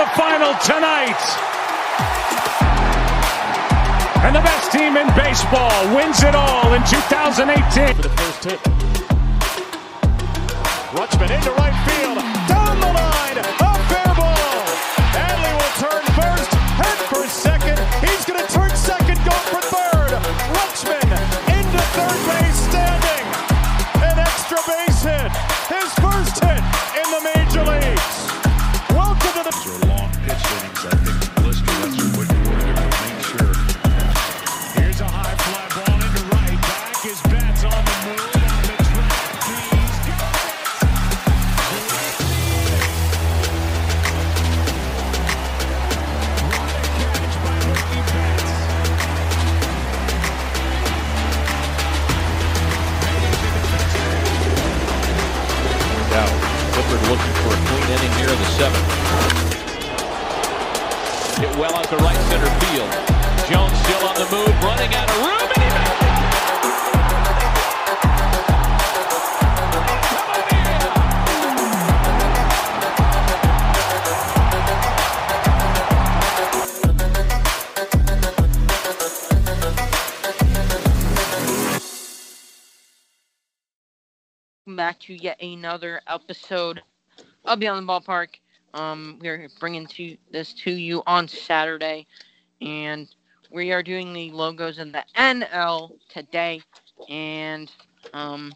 the final tonight. And the best team in baseball wins it all in 2018. For the first hit. Rutschman into right field. To yet another episode of Beyond the Ballpark. Um, we are bringing to this to you on Saturday, and we are doing the logos in the NL today, and um,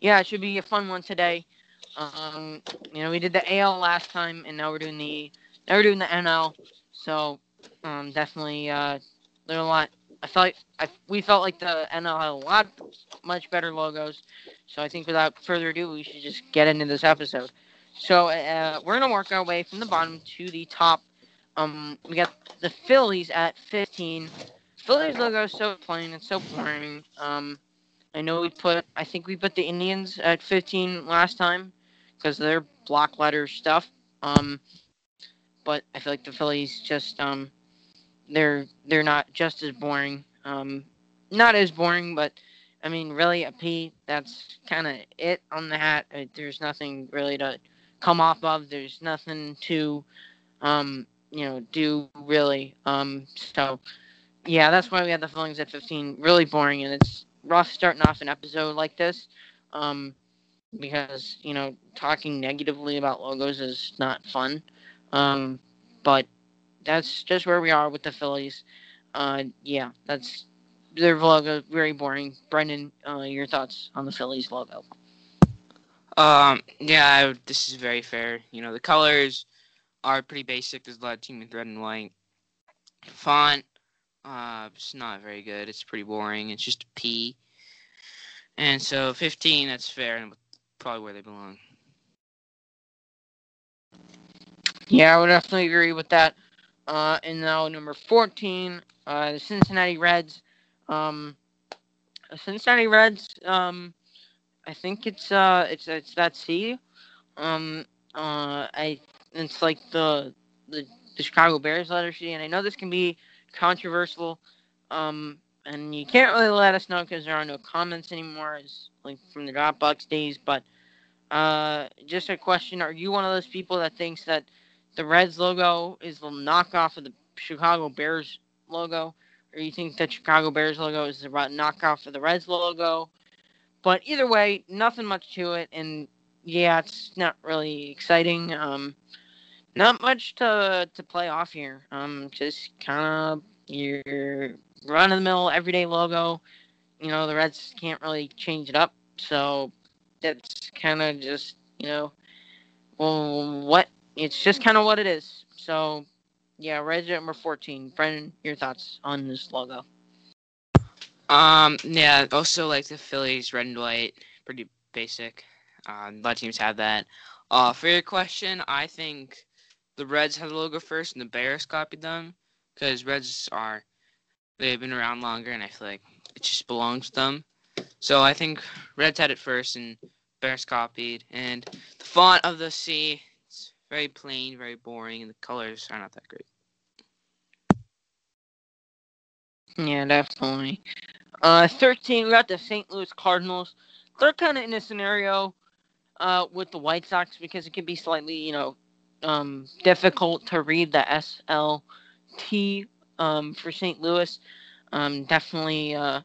yeah, it should be a fun one today. Um, you know, we did the AL last time, and now we're doing the now we're doing the NL. So, um, definitely, uh, there's a lot. I felt I we felt like the NL had a lot much better logos. So I think without further ado, we should just get into this episode. So uh, we're gonna work our way from the bottom to the top. Um, we got the Phillies at 15. Phillies logo is so plain and so boring. Um, I know we put I think we put the Indians at 15 last time because their block letter stuff. Um, but I feel like the Phillies just um, they're they're not just as boring. Um, not as boring, but I mean, really, a P. That's kind of it on the hat. Uh, There's nothing really to come off of. There's nothing to, um, you know, do really. Um, so yeah, that's why we had the Phillies at 15. Really boring, and it's rough starting off an episode like this. Um, because you know, talking negatively about logos is not fun. Um, but that's just where we are with the Phillies. Uh, yeah, that's their logo very boring. Brendan, uh, your thoughts on the Phillies logo? Um, yeah, I this is very fair. You know, the colors are pretty basic. There's a lot of team with red and white. Font, uh, it's not very good. It's pretty boring. It's just a P. And so 15, that's fair and probably where they belong. Yeah, I would definitely agree with that. Uh, and now number 14, uh, the Cincinnati Reds. Um, Cincinnati Reds. Um, I think it's uh, it's it's that C. Um, uh, I it's like the the, the Chicago Bears letter C, and I know this can be controversial. Um, and you can't really let us know because there are no comments anymore, as like from the Dropbox days. But uh, just a question: Are you one of those people that thinks that the Reds logo is the knockoff of the Chicago Bears logo, or you think that Chicago Bears logo is the knockoff of the Reds logo? But either way, nothing much to it, and yeah, it's not really exciting. Um, not much to to play off here. Um, just kind of your run of the mill everyday logo. You know, the Reds can't really change it up, so that's kind of just you know, well, what it's just kind of what it is. So, yeah, Reds number 14. Brendan, your thoughts on this logo? Um, yeah, also like the Phillies, red and white, pretty basic. Uh, a lot of teams have that. Uh, for your question, I think the Reds had the logo first and the Bears copied them because Reds are they've been around longer and I feel like it just belongs to them. So I think Reds had it first and Bears copied. And the font of the C very plain, very boring, and the colors are not that great. Yeah, definitely. Uh, 13, we got the St. Louis Cardinals. They're kind of in a scenario uh, with the White Sox because it could be slightly, you know, um, difficult to read the SLT um, for St. Louis. Um, definitely, uh,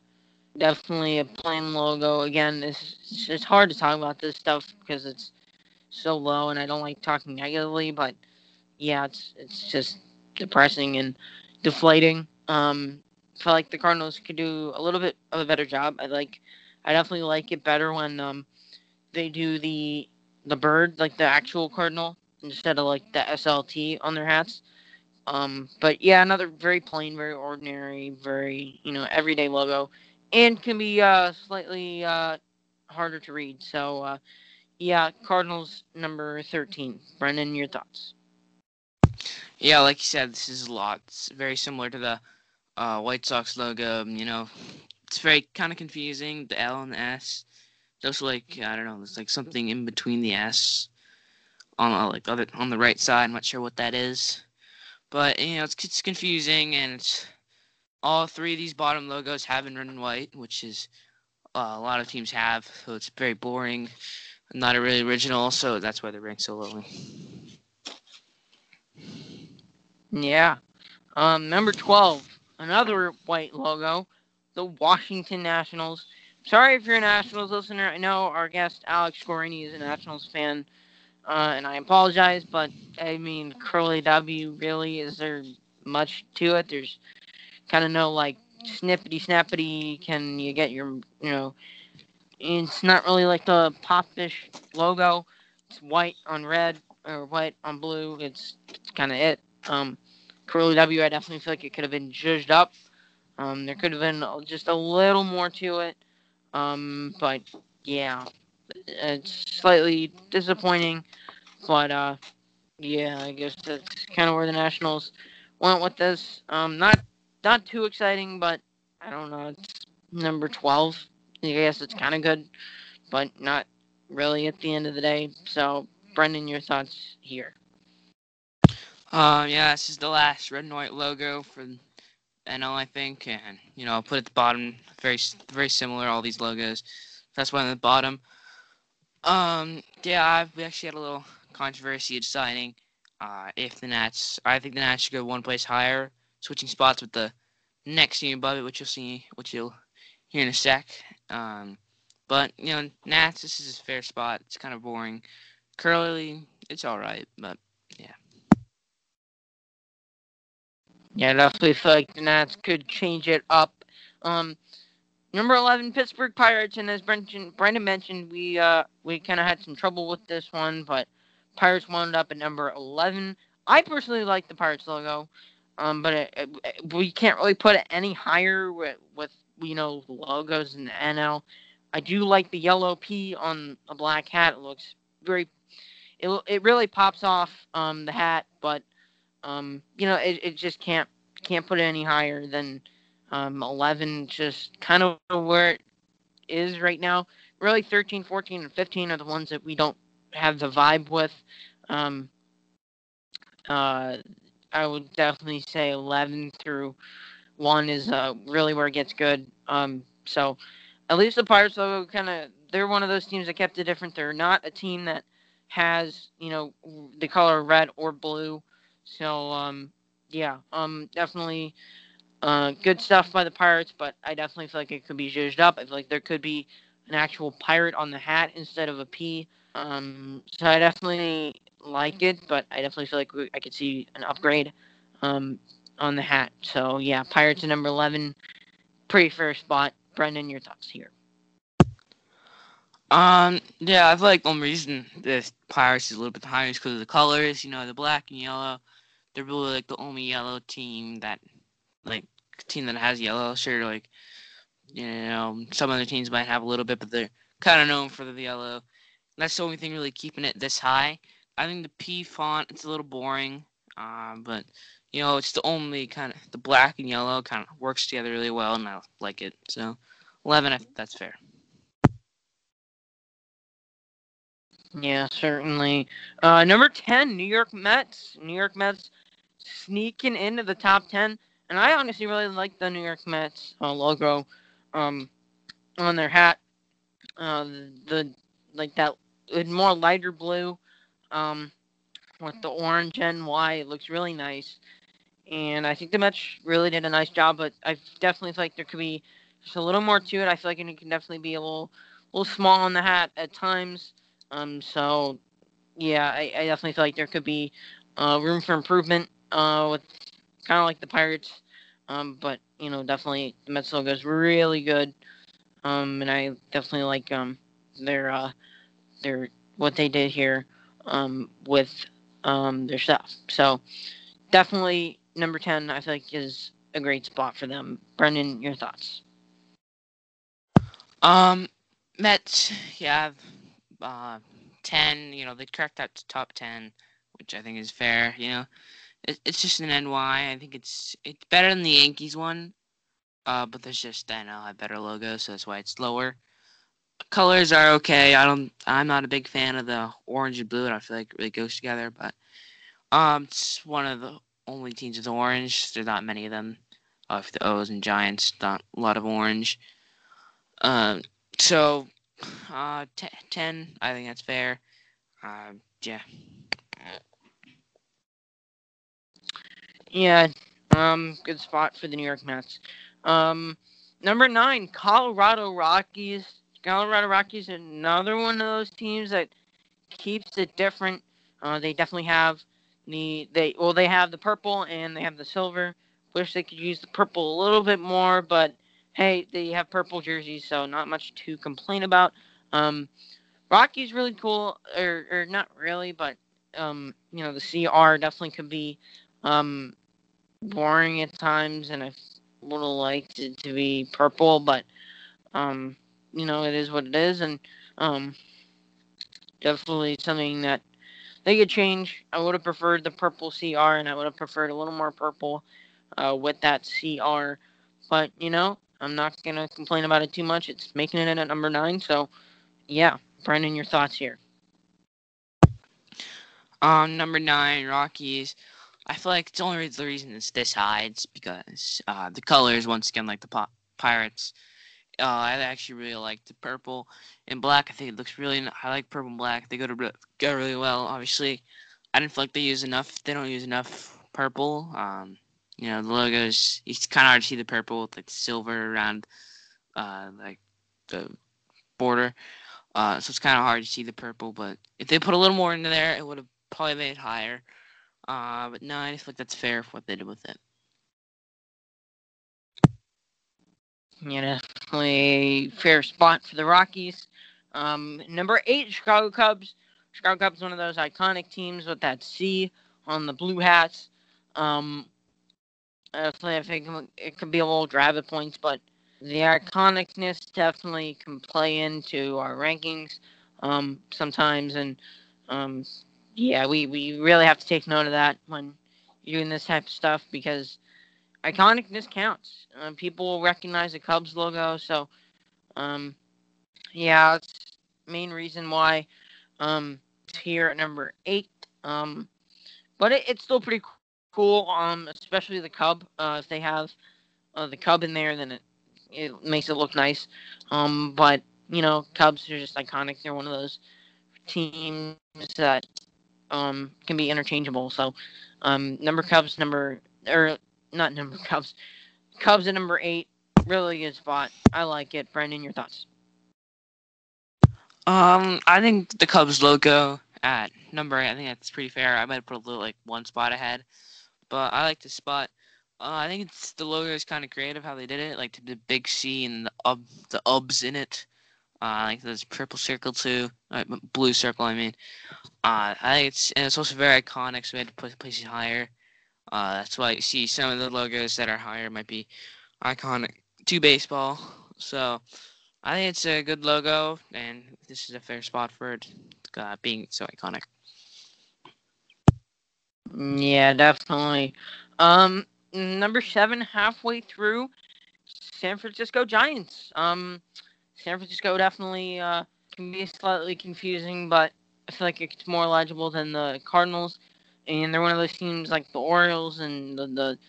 definitely a plain logo. Again, it's it's hard to talk about this stuff because it's so low, and I don't like talking negatively. But yeah, it's it's just depressing and deflating. Um, I feel like the Cardinals could do a little bit of a better job. I like, I definitely like it better when um, they do the the bird, like the actual cardinal, instead of like the SLT on their hats. Um, but yeah, another very plain, very ordinary, very you know everyday logo, and can be uh, slightly uh, harder to read. So uh, yeah, Cardinals number thirteen. Brendan, your thoughts? Yeah, like you said, this is a lot. It's very similar to the uh, White Sox logo. You know, it's very kind of confusing. The L and the S. Just like I don't know, there's like something in between the S on uh, like other on the right side. I'm not sure what that is, but you know, it's it's confusing and it's all three of these bottom logos have been red and white, which is uh, a lot of teams have. So it's very boring, not a really original. So that's why they're ranked so lowly. Yeah. Um, number 12, another white logo, the Washington Nationals. Sorry if you're a Nationals listener. I know our guest Alex Scorini is a Nationals fan, uh, and I apologize, but I mean, Curly W, really, is there much to it? There's kind of no, like, snippety snappity, can you get your, you know, it's not really like the Popfish logo. It's white on red or white on blue. It's, it's kind of it. Um, Curly W, I definitely feel like it could have been judged up. Um, there could have been just a little more to it. Um, but yeah, it's slightly disappointing. But uh, yeah, I guess that's kind of where the Nationals went with this. Um, not not too exciting, but I don't know. It's number twelve. I guess it's kind of good, but not really at the end of the day. So, Brendan, your thoughts here? Um, yeah, this is the last red and white logo for NL, I think, and you know, I'll put at the bottom, very very similar. All these logos. That's one at the bottom. Um, yeah, I've, we actually had a little controversy deciding uh, if the Nats. I think the Nats should go one place higher, switching spots with the next team above it, which you'll see, which you'll hear in a sec. Um, but you know, Nats, this is a fair spot. It's kind of boring. Curly, it's all right, but yeah. Yeah, definitely feel like the Nats could change it up. Um, number eleven, Pittsburgh Pirates, and as Brendan, Brendan mentioned, we uh we kind of had some trouble with this one, but Pirates wound up at number eleven. I personally like the Pirates logo, um, but it, it, we can't really put it any higher with with you know the logos in the NL. I do like the yellow P on a black hat. It looks very, it it really pops off um the hat, but um, you know, it, it just can't can't put it any higher than um, 11. Just kind of where it is right now. Really, 13, 14, and 15 are the ones that we don't have the vibe with. Um, uh, I would definitely say 11 through one is uh, really where it gets good. Um, so at least the Pirates, though, kind of they're one of those teams that kept it different. They're not a team that has you know the color red or blue. So um, yeah, um, definitely uh, good stuff by the Pirates, but I definitely feel like it could be zhuzhed up. I feel like there could be an actual pirate on the hat instead of a P. Um, so I definitely like it, but I definitely feel like we, I could see an upgrade um, on the hat. So yeah, Pirates at number eleven, pretty fair spot. Brendan, your thoughts here? Um, yeah, I feel like one reason the Pirates is a little bit higher is because of the colors. You know, the black and yellow. They're really like the only yellow team that, like, team that has yellow. Sure, like, you know, some other teams might have a little bit, but they're kind of known for the yellow. That's the only thing really keeping it this high. I think the P font it's a little boring, um, but you know, it's the only kind of the black and yellow kind of works together really well, and I like it. So, eleven, that's fair. Yeah, certainly. Uh, number 10, New York Mets. New York Mets sneaking into the top 10. And I honestly really like the New York Mets uh, logo um, on their hat. Uh, the like that more lighter blue. Um, with the orange and white. It looks really nice. And I think the Mets really did a nice job, but I definitely feel like there could be just a little more to it. I feel like it can definitely be a little, little small on the hat at times. Um, so yeah, I, I definitely feel like there could be uh, room for improvement uh, with kind of like the Pirates. Um, but you know, definitely the Mets logo is really good. Um, and I definitely like um their uh their what they did here um with um their stuff. So definitely number ten I feel like is a great spot for them. Brendan, your thoughts? Um, Mets, yeah, uh, ten. You know, they cracked that top ten, which I think is fair. You know, it, it's just an NY. I think it's it's better than the Yankees one. Uh, but there's just I know, have better logo, so that's why it's lower. Colors are okay. I don't. I'm not a big fan of the orange and blue. I don't feel like it really goes together, but um, it's one of the only teams with orange. There's not many of them. Uh, for the O's and Giants, not a lot of orange. Um, so uh, t- ten. I think that's fair. Uh, yeah. Yeah, um, good spot for the New York Mets. Um, number nine, Colorado Rockies. Colorado Rockies, another one of those teams that keeps it different. Uh, they definitely have the they well they have the purple and they have the silver. Wish they could use the purple a little bit more, but hey, they have purple jerseys, so not much to complain about. Um, Rocky's really cool, or or not really, but um, you know the CR definitely could be um boring at times, and I would have liked it to be purple, but um, you know it is what it is, and um, definitely something that they could change. I would have preferred the purple CR, and I would have preferred a little more purple uh, with that CR. But you know, I'm not gonna complain about it too much. It's making it in at number nine, so yeah. Brendan, your thoughts here? Um, number nine, Rockies. I feel like it's only the reason it's this high. It's because uh, the colors, once again, like the Pirates. Uh, I actually really like the purple and black. I think it looks really. I like purple and black. They go to go really well. Obviously, I didn't feel like they use enough. They don't use enough purple. Um, you know, the logos. It's kind of hard to see the purple with like silver around, uh, like the border. Uh, so it's kind of hard to see the purple. But if they put a little more into there, it would have probably made it higher. Uh, but no, I just feel like that's fair for what they did with it. Yeah, definitely fair spot for the Rockies. Um, number eight, Chicago Cubs. Chicago Cubs, one of those iconic teams with that C on the blue hats. Um, definitely, I think it could be a little drab at points, but the iconicness definitely can play into our rankings um, sometimes. And um, yeah, we, we really have to take note of that when you're doing this type of stuff because iconicness counts. Uh, people recognize the Cubs logo. So, um, yeah, it's main reason why um, it's here at number eight. Um, but it, it's still pretty cool, um, especially the Cub. Uh, if they have uh, the Cub in there, then it, it makes it look nice. Um, but, you know, Cubs are just iconic. They're one of those teams that um, can be interchangeable. So, um, number Cubs, number, or not number Cubs, Cubs at number eight. Really good spot. I like it. Brendan, your thoughts? Um, I think the Cubs logo at number eight, I think that's pretty fair. I might put a little like one spot ahead, but I like the spot. Uh, I think it's the logo is kind of creative how they did it, like the big C and the ub, the ubs in it. Uh, like this purple circle too, uh, blue circle. I mean, uh, I think it's and it's also very iconic, so we had to put places higher. Uh, that's why you see some of the logos that are higher might be iconic to baseball. So I think it's a good logo, and this is a fair spot for it uh, being so iconic. Yeah, definitely. Um, number seven, halfway through, San Francisco Giants. Um, San Francisco definitely uh, can be slightly confusing, but I feel like it's more legible than the Cardinals. And they're one of those teams like the Orioles and the, the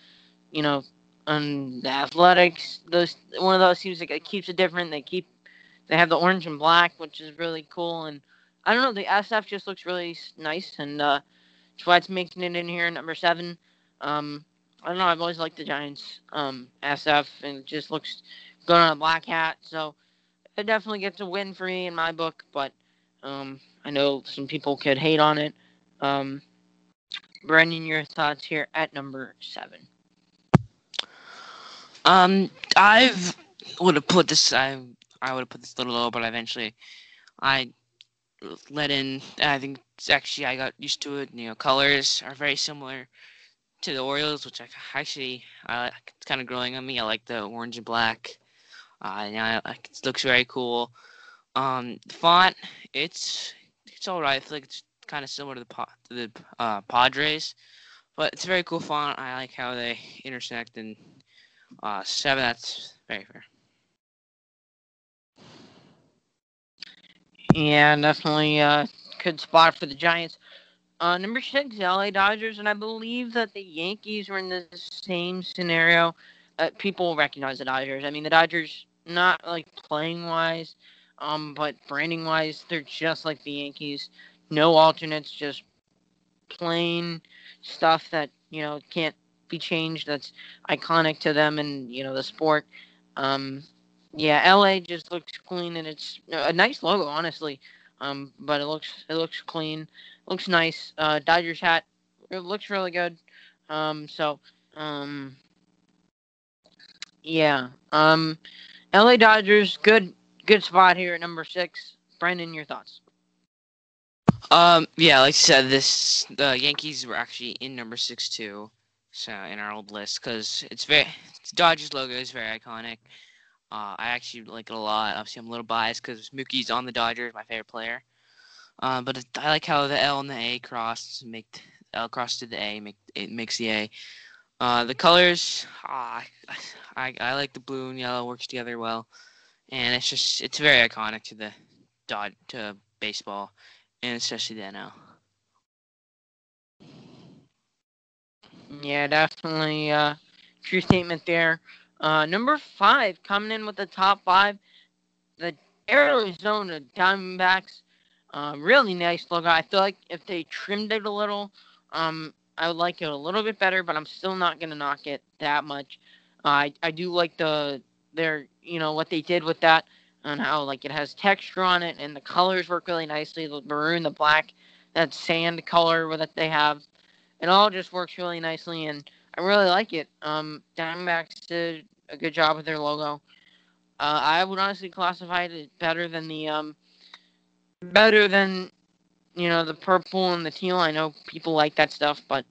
you know, and the Athletics. Those one of those teams that keeps it different. They keep they have the orange and black, which is really cool. And I don't know, the SF just looks really nice. And uh, That's why it's making it in here number seven. Um, I don't know. I've always liked the Giants um, SF, and it just looks good on a black hat. So it definitely gets a win for me in my book. But um, I know some people could hate on it. Um, Brendan, your thoughts here at number seven? Um, I've would have put this. I I would have put this a little low, but eventually, I let in. I think actually I got used to it. You know, colors are very similar to the Orioles, which I actually I like. It's kind of growing on me. I like the orange and black. Uh, yeah, it looks very cool. Um, the font, it's it's all right. I feel like it's kind of similar to the to the uh, Padres, but it's a very cool font. I like how they intersect and uh, seven. That's very fair. Yeah, definitely a good spot for the Giants. Uh, number six, LA Dodgers, and I believe that the Yankees were in the same scenario. Uh, people recognize the Dodgers. I mean, the Dodgers, not like playing wise, um, but branding wise, they're just like the Yankees. No alternates, just plain stuff that you know can't be changed. That's iconic to them and you know the sport. Um, yeah, LA just looks clean and it's a nice logo, honestly. Um, but it looks it looks clean, looks nice. Uh, Dodgers hat, it looks really good. Um, so um, yeah. Um, LA Dodgers, good good spot here at number six. Brendan, your thoughts? Um, yeah, like I said, this the Yankees were actually in number six too, so in our old list because it's very Dodgers logo is very iconic. Uh, I actually like it a lot. Obviously, I'm a little biased because Mookie's on the Dodgers, my favorite player. Uh, but it, I like how the L and the A cross make the L cross to the A make it makes the A. Uh, the colors, ah, I, I like the blue and yellow works together well, and it's just it's very iconic to the dot to baseball, and especially the NL. Yeah, definitely. Uh, true statement there. Uh, number five, coming in with the top five, the Arizona Diamondbacks. Uh, really nice logo. I feel like if they trimmed it a little, um, I would like it a little bit better, but I'm still not gonna knock it that much. Uh, I I do like the their you know what they did with that and how like it has texture on it and the colors work really nicely. The maroon, the black, that sand color that they have, it all just works really nicely and I really like it. Um, Diamondbacks did a good job with their logo. Uh, I would honestly classify it better than the um, better than you know the purple and the teal. I know people like that stuff, but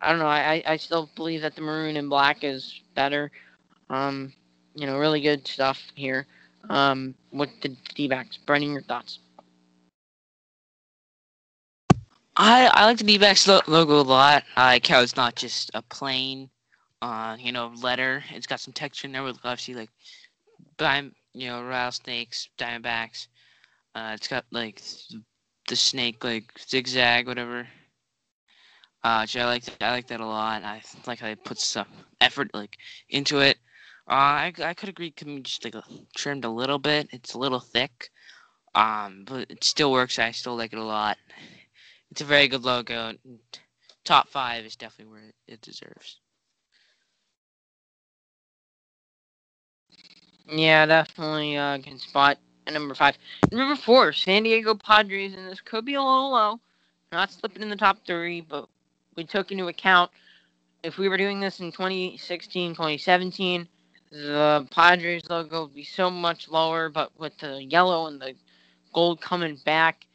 I don't know. I I still believe that the maroon and black is better. Um, you know, really good stuff here. Um, with the D-backs. Brendan, your thoughts? I I like the D-backs lo- logo a lot. I like how it's not just a plain, uh, you know, letter. It's got some texture in there with obviously like, dime, you know, rattlesnakes, diamondbacks. Uh, it's got like the snake like zigzag, whatever. Uh, I like I like that a lot. I like how they put some effort like into it. Uh, I I could agree. Can be just like trimmed a little bit. It's a little thick. Um, but it still works. I still like it a lot. It's a very good logo. Top five is definitely where it deserves. Yeah, definitely uh, good spot number five. Number four, San Diego Padres, and this could be a little low. Not slipping in the top three, but we took into account if we were doing this in 2016, 2017, the Padres logo would be so much lower, but with the yellow and the gold coming back,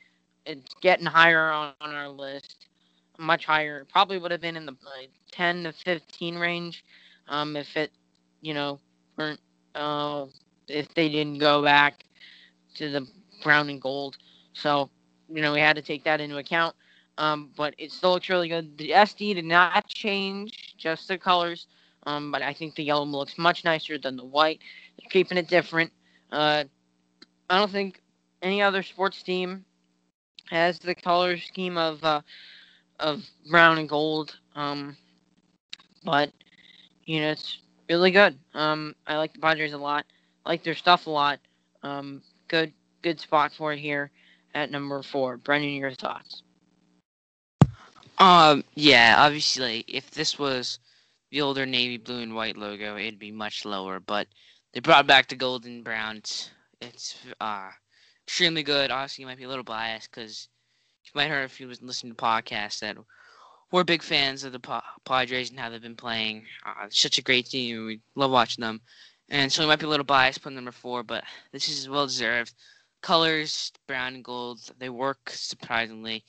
it's getting higher on, on our list, much higher. Probably would have been in the like, 10 to 15 range, um, if it, you know, weren't, uh, if they didn't go back to the brown and gold. So, you know, we had to take that into account. Um, but it still looks really good. The SD did not change, just the colors. Um, but I think the yellow looks much nicer than the white. They're keeping it different. Uh, I don't think any other sports team has the color scheme of uh, of brown and gold. Um, but you know, it's really good. Um, I like the Padres a lot. I like their stuff a lot. Um, good good spot for it here at number four. Brendan, your thoughts? Um, yeah, obviously, if this was the older navy blue and white logo, it'd be much lower. But they brought back the golden brown. It's, uh, extremely good. Obviously, you might be a little biased because you might heard if you was listening to podcasts that we're big fans of the pa- Padres and how they've been playing. Uh, such a great team. We love watching them. And so we might be a little biased putting number four, but this is well deserved. Colors, brown and gold, they work surprisingly.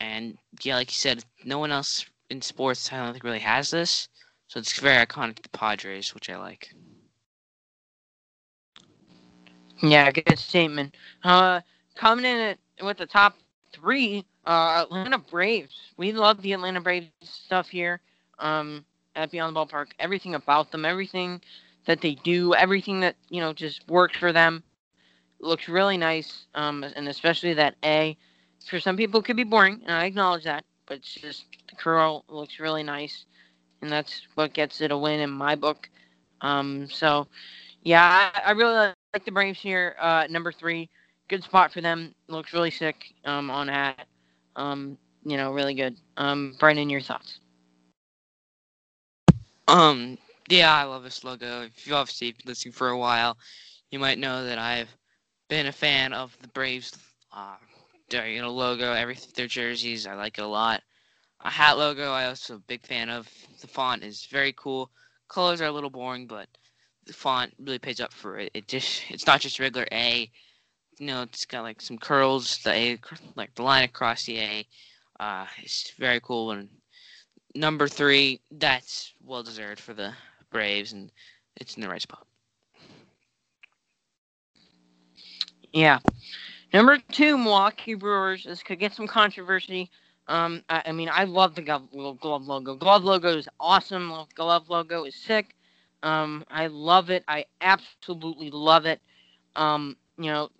And yeah, like you said, no one else in sports I don't think really has this. So it's very iconic to the Padres, which I like. Yeah, good statement. Uh, coming in at, with the top three, uh, Atlanta Braves. We love the Atlanta Braves stuff here um, at Beyond the Ballpark. Everything about them, everything that they do, everything that you know just works for them looks really nice. Um, and especially that A. For some people, it could be boring, and I acknowledge that. But it's just the curl looks really nice, and that's what gets it a win in my book. Um, so, yeah, I, I really like the Braves here. Uh, number three, good spot for them. Looks really sick um, on hat. Um, you know, really good. Um, Brendan, your thoughts? Um, yeah, I love this logo. If you've obviously been listening for a while, you might know that I've been a fan of the Braves, uh, their, you know, logo, everything, their jerseys. I like it a lot. A hat logo, I also a big fan of. The font is very cool. Colors are a little boring, but the font really pays up for it. It just, it's not just regular A. You know, it's got like some curls. The A, like the line across the A. Uh, it's very cool. And number three, that's well deserved for the Braves, and it's in the right spot. Yeah. Number two, Milwaukee Brewers. This could get some controversy. Um, I, I mean, I love the glove, logo. Glove logo is awesome. Glove logo is sick. Um, I love it. I absolutely love it. Um, you know,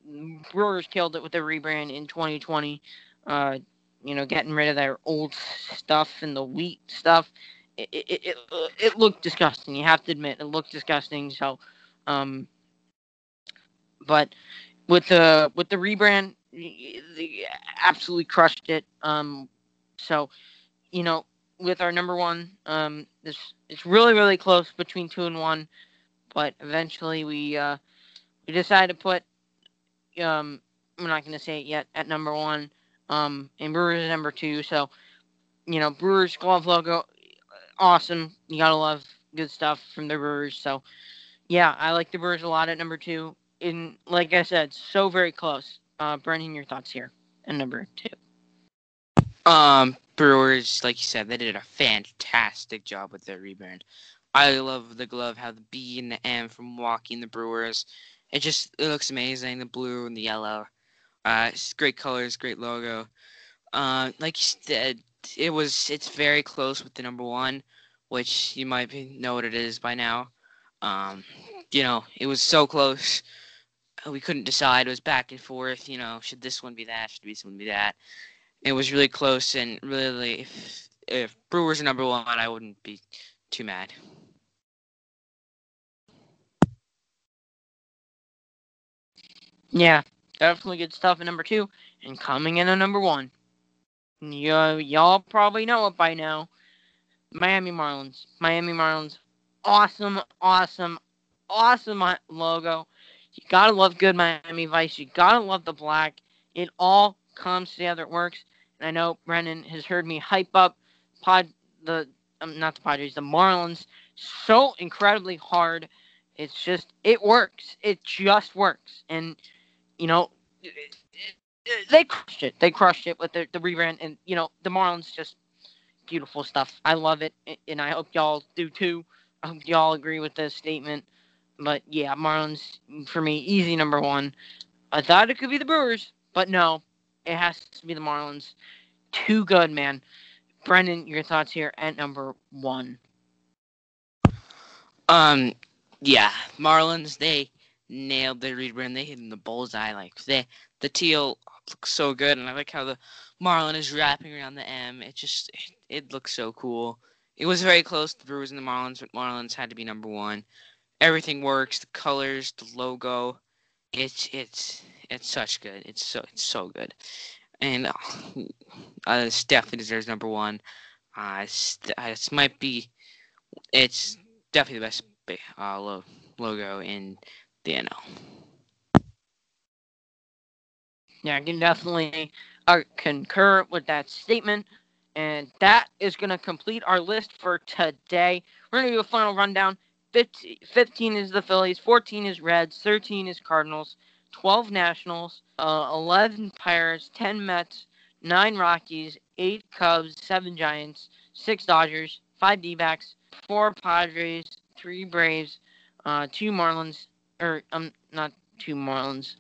Brewers killed it with the rebrand in 2020. Uh, you know, getting rid of their old stuff and the wheat stuff. It, it, it, it looked disgusting. You have to admit, it looked disgusting. So, um, but with the with the rebrand, they absolutely crushed it. Um, so, you know, with our number one, um, this it's really really close between two and one, but eventually we uh, we decided to put um, I'm not going to say it yet at number one, um, and Brewers is number two. So, you know, Brewers glove logo, awesome. You gotta love good stuff from the Brewers. So, yeah, I like the Brewers a lot at number two. And like I said, so very close. Uh, Brendan, your thoughts here at number two. Um, Brewers, like you said, they did a fantastic job with their rebrand. I love the glove, how the B and the M from walking the Brewers. It just it looks amazing. The blue and the yellow. Uh, it's great colors, great logo. Uh, like you said, it was it's very close with the number one, which you might know what it is by now. Um, you know, it was so close. We couldn't decide. It was back and forth. You know, should this one be that? Should this one be that? It was really close, and really, if if Brewers are number one, I wouldn't be too mad. Yeah, definitely good stuff at number two. And coming in at number one, you, y'all probably know it by now. Miami Marlins. Miami Marlins. Awesome, awesome, awesome logo. You gotta love good Miami Vice. You gotta love the black. It all comes together. It works. And I know Brennan has heard me hype up pod the um, not the Padres, the Marlins so incredibly hard. It's just it works. It just works. And you know, it, it, they crushed it. They crushed it with the, the rebrand, and you know, the Marlins just beautiful stuff. I love it, and I hope y'all do too. I hope y'all agree with this statement. But yeah, Marlins for me, easy number one. I thought it could be the Brewers, but no, it has to be the Marlins. Too good, man. Brendan, your thoughts here at number one. Um, yeah, Marlins. They nailed their rebrand. They hit in the bullseye. Like they, the teal looks so good, and I like how the Marlin is wrapping around the M. It just, it, it looks so cool. It was very close to the Brewers and the Marlins, but Marlins had to be number one. Everything works. The colors, the logo. It's it's it's such good. It's so it's so good. and uh, this definitely deserves number one. Uh, it's, uh, this might be, it's definitely the best uh, lo- logo in the NL. Yeah, I can definitely uh, concur with that statement. And that is going to complete our list for today. We're going to do a final rundown. 15 is the Phillies, 14 is Reds, 13 is Cardinals, 12 Nationals, uh, 11 Pirates, 10 Mets, 9 Rockies, 8 Cubs, 7 Giants, 6 Dodgers, 5 D backs, 4 Padres, 3 Braves, uh, 2 Marlins, or um, not 2 Marlins,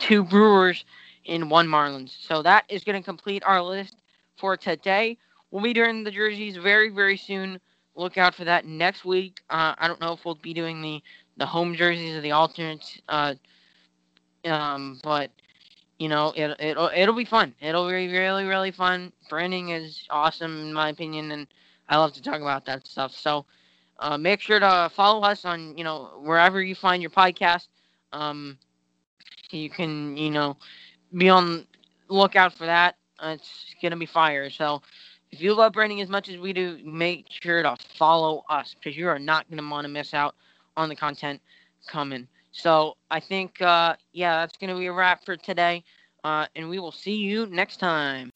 2 Brewers, and 1 Marlins. So that is going to complete our list for today. We'll be doing the jerseys very, very soon. Look out for that next week. Uh, I don't know if we'll be doing the, the home jerseys or the alternates, uh, um, but you know it, it'll it'll be fun. It'll be really, really fun. Branding is awesome in my opinion, and I love to talk about that stuff. So uh, make sure to follow us on you know wherever you find your podcast. Um, you can you know be on lookout for that. Uh, it's gonna be fire. So if you love branding as much as we do, make sure to follow us because you are not gonna want to miss out on the content coming. So I think uh, yeah, that's gonna be a wrap for today. Uh, and we will see you next time.